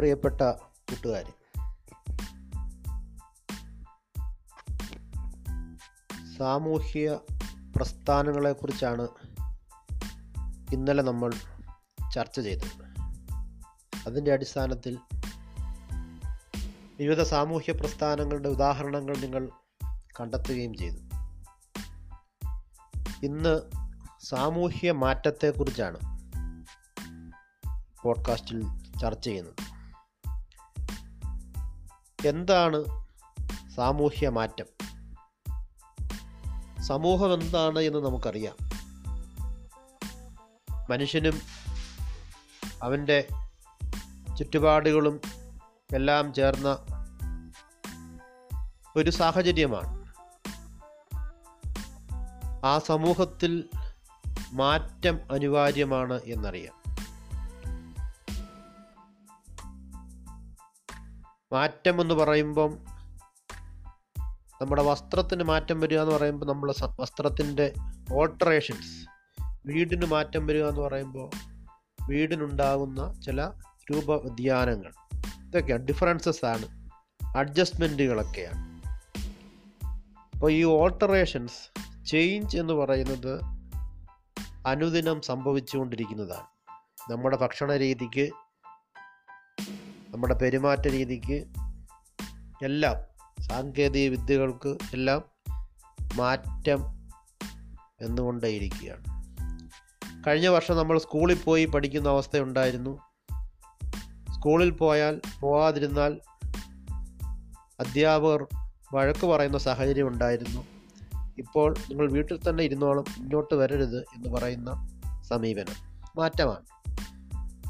പ്രിയപ്പെട്ട കൂട്ടുകാർ സാമൂഹ്യ പ്രസ്ഥാനങ്ങളെക്കുറിച്ചാണ് ഇന്നലെ നമ്മൾ ചർച്ച ചെയ്തത്. അതിന്റെ അടിസ്ഥാനത്തിൽ വിവിധ സാമൂഹ്യ പ്രസ്ഥാനങ്ങളുടെ ഉദാഹരണങ്ങൾ നിങ്ങൾ കണ്ടെത്തുകയും ചെയ്തു. ഇന്ന് സാമൂഹ്യ മാറ്റത്തെക്കുറിച്ചാണ് പോഡ്കാസ്റ്റിൽ ചർച്ച ചെയ്യുന്നത്. എന്താണ് സാമൂഹ്യ മാറ്റം? സമൂഹം എന്താണ് എന്ന് നമുക്കറിയാം. മനുഷ്യനും അവന്റെ ചുറ്റുപാടുകളും എല്ലാം ചേർന്ന ഒരു സാഹചര്യമാണ്. ആ സമൂഹത്തിൽ മാറ്റം അനിവാര്യമാണ് എന്നറിയാം. മാറ്റം എന്ന് പറയുമ്പം നമ്മുടെ വസ്ത്രത്തിന് മാറ്റം വരിക എന്ന് പറയുമ്പോൾ നമ്മൾ വസ്ത്രത്തിന്റെ ഓൾട്ടറേഷൻസ് വീടിന് മാറ്റം വരിക എന്ന് പറയുമ്പോൾ വീടിനുണ്ടാകുന്ന ചില രൂപ വ്യതിയാനങ്ങൾ ഇതൊക്കെയാണ് ഡിഫറൻസസ് ആണ്. അഡ്ജസ്റ്റ്മെന്റുകളൊക്കെയാണ് അപ്പോൾ ഈ ഓൾട്ടറേഷൻസ് ചേഞ്ച് എന്ന് പറയുന്നത് അനുദിനം സംഭവിച്ചുകൊണ്ടിരിക്കുന്നതാണ്. നമ്മുടെ ഭക്ഷണ രീതിക്ക് നമ്മുടെ പെരുമാറ്റ രീതിക്ക് എല്ലാം സാങ്കേതിക വിദ്യകൾക്ക് എല്ലാം മാറ്റം എന്നുകൊണ്ടേയിരിക്കുകയാണ്. കഴിഞ്ഞ വർഷം നമ്മൾ സ്കൂളിൽ പോയി പഠിക്കുന്ന അവസ്ഥയുണ്ടായിരുന്നു. സ്കൂളിൽ പോയാൽ പോവാതിരുന്നാൽ അധ്യാപകർ വഴക്ക് പറയുന്ന സാഹചര്യം ഉണ്ടായിരുന്നു. ഇപ്പോൾ നിങ്ങൾ വീട്ടിൽ തന്നെ ഇരുന്നോളം ഇങ്ങോട്ട് വരരുത് എന്ന് പറയുന്ന സമീപനം മാറ്റമാണ്.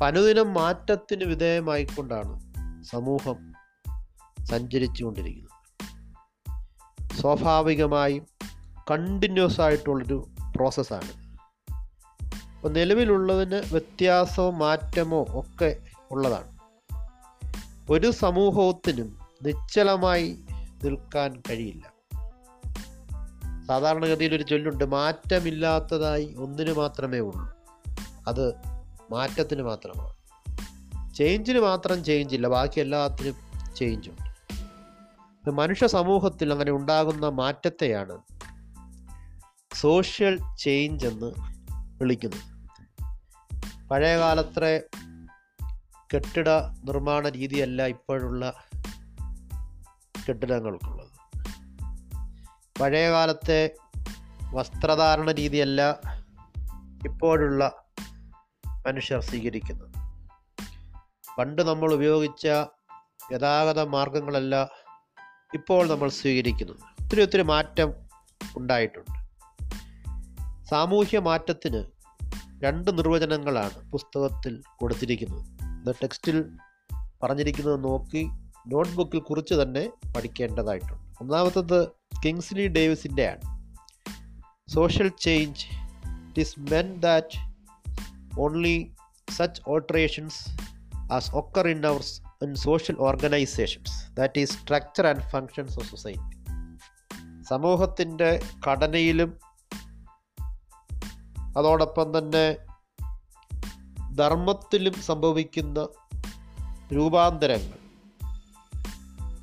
അനുദിനം മാറ്റത്തിന് വിധേയമായിക്കൊണ്ടാണ് സമൂഹം സഞ്ചരിച്ചു കൊണ്ടിരിക്കുന്നത് സ്വാഭാവികമായും കണ്ടിന്യൂസ് ആയിട്ടുള്ളൊരു പ്രോസസ്സാണ് അപ്പോൾ നിലവിലുള്ളതിന് വ്യത്യാസമോ മാറ്റമോ ഒക്കെ ഉള്ളതാണ്. ഒരു സമൂഹത്തിനും നിശ്ചലമായി നിൽക്കാൻ കഴിയില്ല. സാധാരണഗതിയിൽ ഒരു ചൊല്ലുണ്ട് മാറ്റമില്ലാത്തതായി ഒന്നിന് മാത്രമേ ഉള്ളൂ. അത് മാറ്റത്തിന് മാത്രമാണ്. ചേഞ്ചിന് മാത്രം ചേഞ്ച് ഇല്ല. ബാക്കി എല്ലാത്തിനും ചേഞ്ചുണ്ട് മനുഷ്യ സമൂഹത്തിൽ അങ്ങനെ ഉണ്ടാകുന്ന മാറ്റത്തെയാണ് സോഷ്യൽ ചേഞ്ച് എന്ന് വിളിക്കുന്നത്. പഴയ കാലത്തെ കെട്ടിട നിർമ്മാണ രീതിയല്ല ഇപ്പോഴുള്ള കെട്ടിടങ്ങൾക്കുള്ളത്. പഴയകാലത്തെ വസ്ത്രധാരണ രീതിയല്ല ഇപ്പോഴുള്ള മനുഷ്യർ സ്വീകരിക്കുന്നത് പണ്ട് നമ്മൾ ഉപയോഗിച്ച ഗതാഗത മാർഗങ്ങളല്ല ഇപ്പോൾ നമ്മൾ സ്വീകരിക്കുന്നത് ഒത്തിരി ഒത്തിരി മാറ്റം ഉണ്ടായിട്ടുണ്ട്. സാമൂഹ്യ മാറ്റത്തിന് രണ്ട് നിർവചനങ്ങളാണ് പുസ്തകത്തിൽ കൊടുത്തിരിക്കുന്നത്. ഇത് ടെക്സ്റ്റിൽ പറഞ്ഞിരിക്കുന്നത് നോക്കി നോട്ട്ബുക്കിൽ കുറിച്ച് തന്നെ പഠിക്കേണ്ടതായിട്ടുണ്ട്. ഒന്നാമത്തത് കിങ്സ്ലി ഡേവിസിന്റെ ആണ് social change it is men that only such alterations as occur in our in social organisations that is structure and functions of society സമൂഹത്തിന്റെ ഘടനയിലും അതോടൊപ്പം തന്നെ ധർമ്മത്തിലും സംഭവിക്കുന്ന രൂപാന്തരങ്ങൾ.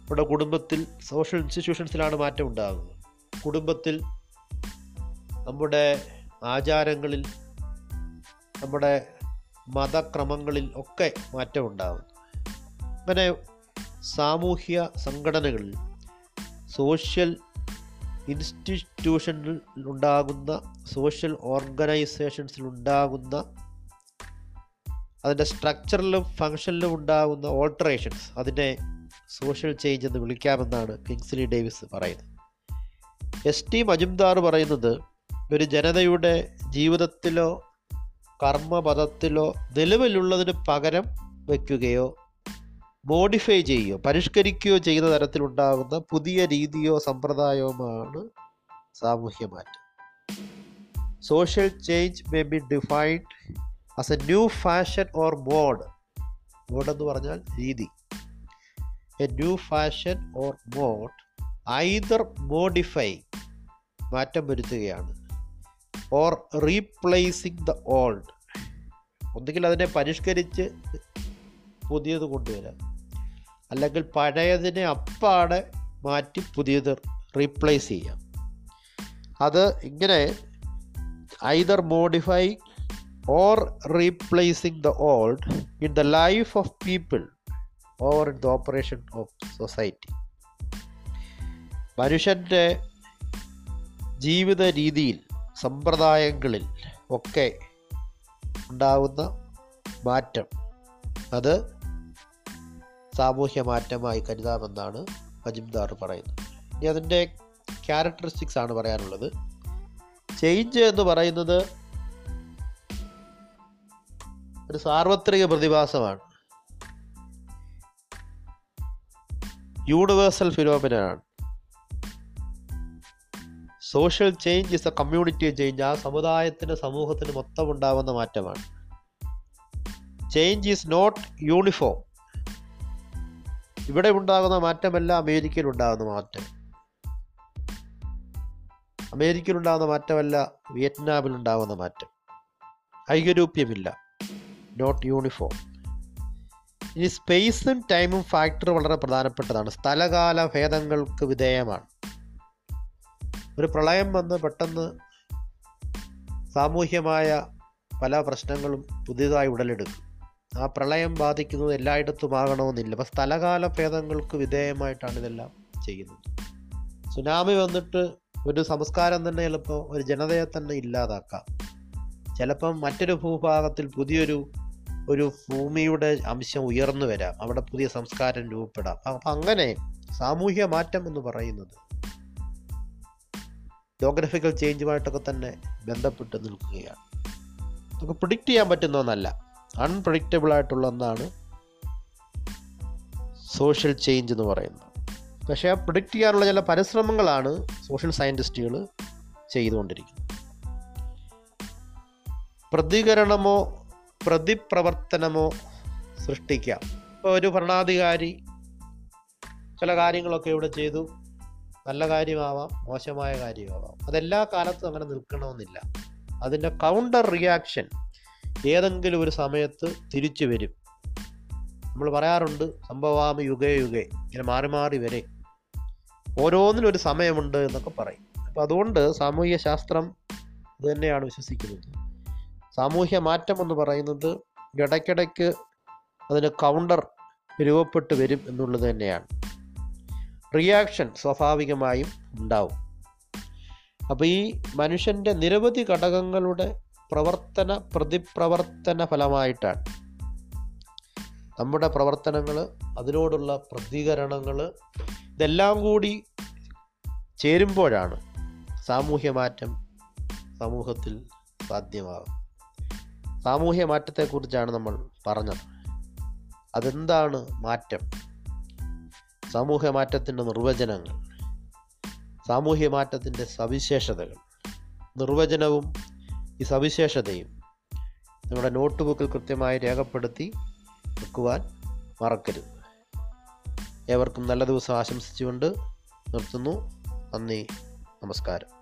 ഇവിടെ കുടുംബത്തിൽ സോഷ്യൽ ഇൻസ്റ്റിറ്റ്യൂഷൻസിലാണ് മാറ്റം ഉണ്ടാകുന്നത് കുടുംബത്തിൽ നമ്മുടെ ആചാരങ്ങളിൽ നമ്മുടെ മതക്രമങ്ങളിൽ ഒക്കെ മാറ്റം ഉണ്ടാകുന്നു അങ്ങനെ സാമൂഹ്യ സംഘടനകളിൽ സോഷ്യൽ ഇൻസ്റ്റിറ്റ്യൂഷനിൽ ഉണ്ടാകുന്ന സോഷ്യൽ ഓർഗനൈസേഷൻസിൽ ഉണ്ടാകുന്ന അതിന്റെ സ്ട്രക്ചറിലും ഫങ്ഷനിലും ഉണ്ടാകുന്ന ഓൾട്ടറേഷൻസ് അതിനെ സോഷ്യൽ ചേഞ്ച് എന്ന് വിളിക്കാമെന്നാണ് കിങ്സ്ലി ഡേവിസ് പറയുന്നത്. എസ് ടി മജുംദാർ പറയുന്നത് ഒരു ജനതയുടെ ജീവിതത്തിലോ കർമ്മപദത്തിലോ നിലവിലുള്ളതിന് പകരം വയ്ക്കുകയോ മോഡിഫൈ ചെയ്യുകയോ പരിഷ്കരിക്കുകയോ ചെയ്യുന്ന തരത്തിലുണ്ടാകുന്ന പുതിയ രീതിയോ സമ്പ്രദായവുമാണ് സാമൂഹ്യ മാറ്റം. Social change may be defined as a new fashion or mode mode എന്ന് പറഞ്ഞാൽ രീതി. A new fashion or mode either modify മാറ്റം വരുത്തുകയാണ്. ഓർ റീപ്ലേസിങ് ദ ഓൾഡ് ഒന്നുകിൽ അതിനെ പരിഷ്കരിച്ച് പുതിയത് കൊണ്ടുവരാം. അല്ലെങ്കിൽ പഴയതിനെ അപ്പാടെ മാറ്റി പുതിയത് റീപ്ലേസ് ചെയ്യാം. അത് ഇങ്ങനെ either modify or replacing the old in the life of people or in the operation of society മനുഷ്യന്റെ ജീവിത രീതിയിൽ സമ്പ്രദായങ്ങളിൽ ഒക്കെ ഉണ്ടാകുന്ന മാറ്റം. അത് സാമൂഹ്യ മാറ്റമായി കരുതാമെന്നാണ് മജുംദാർ പറയുന്നത്. ഇനി അതിന്റെ ക്യാരക്ടറിസ്റ്റിക്സ് ആണ് പറയാനുള്ളത്. ചേഞ്ച് എന്ന് പറയുന്നത് ഒരു സാർവത്രിക പ്രതിഭാസമാണ്. Universal ഫിനോമിനാണ് social change is a community change ആ സമുദായത്തിന് സമൂഹത്തിന് മൊത്തം ഉണ്ടാകുന്ന മാറ്റമാണ്. ചേഞ്ച് ഈസ് നോട്ട് യൂണിഫോം ഇവിടെ ഉണ്ടാകുന്ന മാറ്റമല്ല അമേരിക്കയിൽ ഉണ്ടാകുന്ന മാറ്റം. അമേരിക്കയിൽ ഉണ്ടാകുന്ന മാറ്റമല്ല വിയറ്റ്നാമിൽ ഉണ്ടാകുന്ന മാറ്റം. ഐകരൂപ്യമില്ല. നോട്ട് യൂണിഫോം ഇനി സ്പേസും ടൈമും ഫാക്ടർ വളരെ പ്രധാനപ്പെട്ടതാണ്. സ്ഥലകാല ഭേദങ്ങൾക്ക് വിധേയമാണ്. ഒരു പ്രളയം വന്ന് പെട്ടെന്ന് സാമൂഹ്യമായ പല പ്രശ്നങ്ങളും പുതിയതായി ഉടലെടുക്കും. ആ പ്രളയം ബാധിക്കുന്നത് എല്ലായിടത്തും ആകണമെന്നില്ല. അപ്പം സ്ഥലകാല ഭേദങ്ങൾക്ക് വിധേയമായിട്ടാണ് ഇതെല്ലാം ചെയ്യുന്നത്. സുനാമി വന്നിട്ട് ഒരു സംസ്കാരം തന്നെ ചിലപ്പോൾ ഒരു ജനതയെ തന്നെ ഇല്ലാതാക്കാം. ചിലപ്പം മറ്റൊരു ഭൂഭാഗത്തിൽ പുതിയൊരു ഒരു ഭൂമിയുടെ അംശം ഉയർന്നു വരാം. അവിടെ പുതിയ സംസ്കാരം രൂപപ്പെടാം. അപ്പം അങ്ങനെ സാമൂഹ്യ മാറ്റം എന്ന് പറയുന്നത് ജോഗ്രഫിക്കൽ ചേഞ്ചുമായിട്ടൊക്കെ തന്നെ ബന്ധപ്പെട്ട് നിൽക്കുകയാണ്. നമുക്ക് പ്രിഡിക്റ്റ് ചെയ്യാൻ പറ്റുന്ന ഒന്നല്ല. അൺപ്രഡിക്റ്റബിൾ ആയിട്ടുള്ള ഒന്നാണ് സോഷ്യൽ ചേഞ്ച് എന്ന് പറയുന്നത്. പക്ഷേ ആ പ്രിഡിക്റ്റ് ചെയ്യാനുള്ള ചില പരിശ്രമങ്ങളാണ് സോഷ്യൽ സയന്റിസ്റ്റുകൾ ചെയ്തുകൊണ്ടിരിക്കുന്നത്. പ്രതികരണമോ പ്രതിപ്രവർത്തനമോ സൃഷ്ടിക്കാം. ഇപ്പോൾ ഒരു ഭരണാധികാരി ചില കാര്യങ്ങളൊക്കെ ഇവിടെ ചെയ്തു. നല്ല കാര്യമാവാം മോശമായ കാര്യമാവാം. അതെല്ലാ കാലത്തും അങ്ങനെ നിൽക്കണമെന്നില്ല. അതിന്റെ കൗണ്ടർ റിയാക്ഷൻ ഏതെങ്കിലും ഒരു സമയത്ത് തിരിച്ചു വരും. നമ്മൾ പറയാറുണ്ട് സംഭവാമി യുഗേ യുഗേ. ഇങ്ങനെ മാറി മാറി വരെ. ഓരോന്നിനും ഒരു സമയമുണ്ട് എന്നൊക്കെ പറയും. അപ്പം അതുകൊണ്ട് സാമൂഹ്യ ശാസ്ത്രം ഇത് തന്നെയാണ് വിശ്വസിക്കുന്നത്. സാമൂഹ്യ മാറ്റം എന്ന് പറയുന്നത് ഇടയ്ക്കിടയ്ക്ക് അതിന് കൗണ്ടർ രൂപപ്പെട്ട് വരും എന്നുള്ളത് തന്നെയാണ്. റിയാക്ഷൻ സ്വാഭാവികമായും ഉണ്ടാവും. അപ്പോൾ ഈ മനുഷ്യന്റെ നിരവധി ഘടകങ്ങളുടെ പ്രവർത്തന പ്രതിപ്രവർത്തന ഫലമായിട്ടാണ്. നമ്മുടെ പ്രവർത്തനങ്ങൾ അതിനോടുള്ള പ്രതികരണങ്ങൾ ഇതെല്ലാം കൂടി ചേരുമ്പോഴാണ് സാമൂഹ്യമാറ്റം സമൂഹത്തിൽ സാധ്യമാകും സാമൂഹ്യ മാറ്റത്തെക്കുറിച്ചാണ് നമ്മൾ പറഞ്ഞത്. അതെന്താണ് മാറ്റം? സാമൂഹ്യ മാറ്റത്തിന്റെ നിർവചനങ്ങൾ സാമൂഹ്യ മാറ്റത്തിന്റെ സവിശേഷതകൾ. നിർവചനവും ഈ സവിശേഷതയും നിങ്ങളുടെ നോട്ട് ബുക്കിൽ കൃത്യമായി രേഖപ്പെടുത്തി വെക്കുവാൻ മറക്കരുത്. ഏവർക്കും നല്ല ദിവസം ആശംസിച്ചുകൊണ്ട് നിർത്തുന്നു. നന്ദി നമസ്കാരം.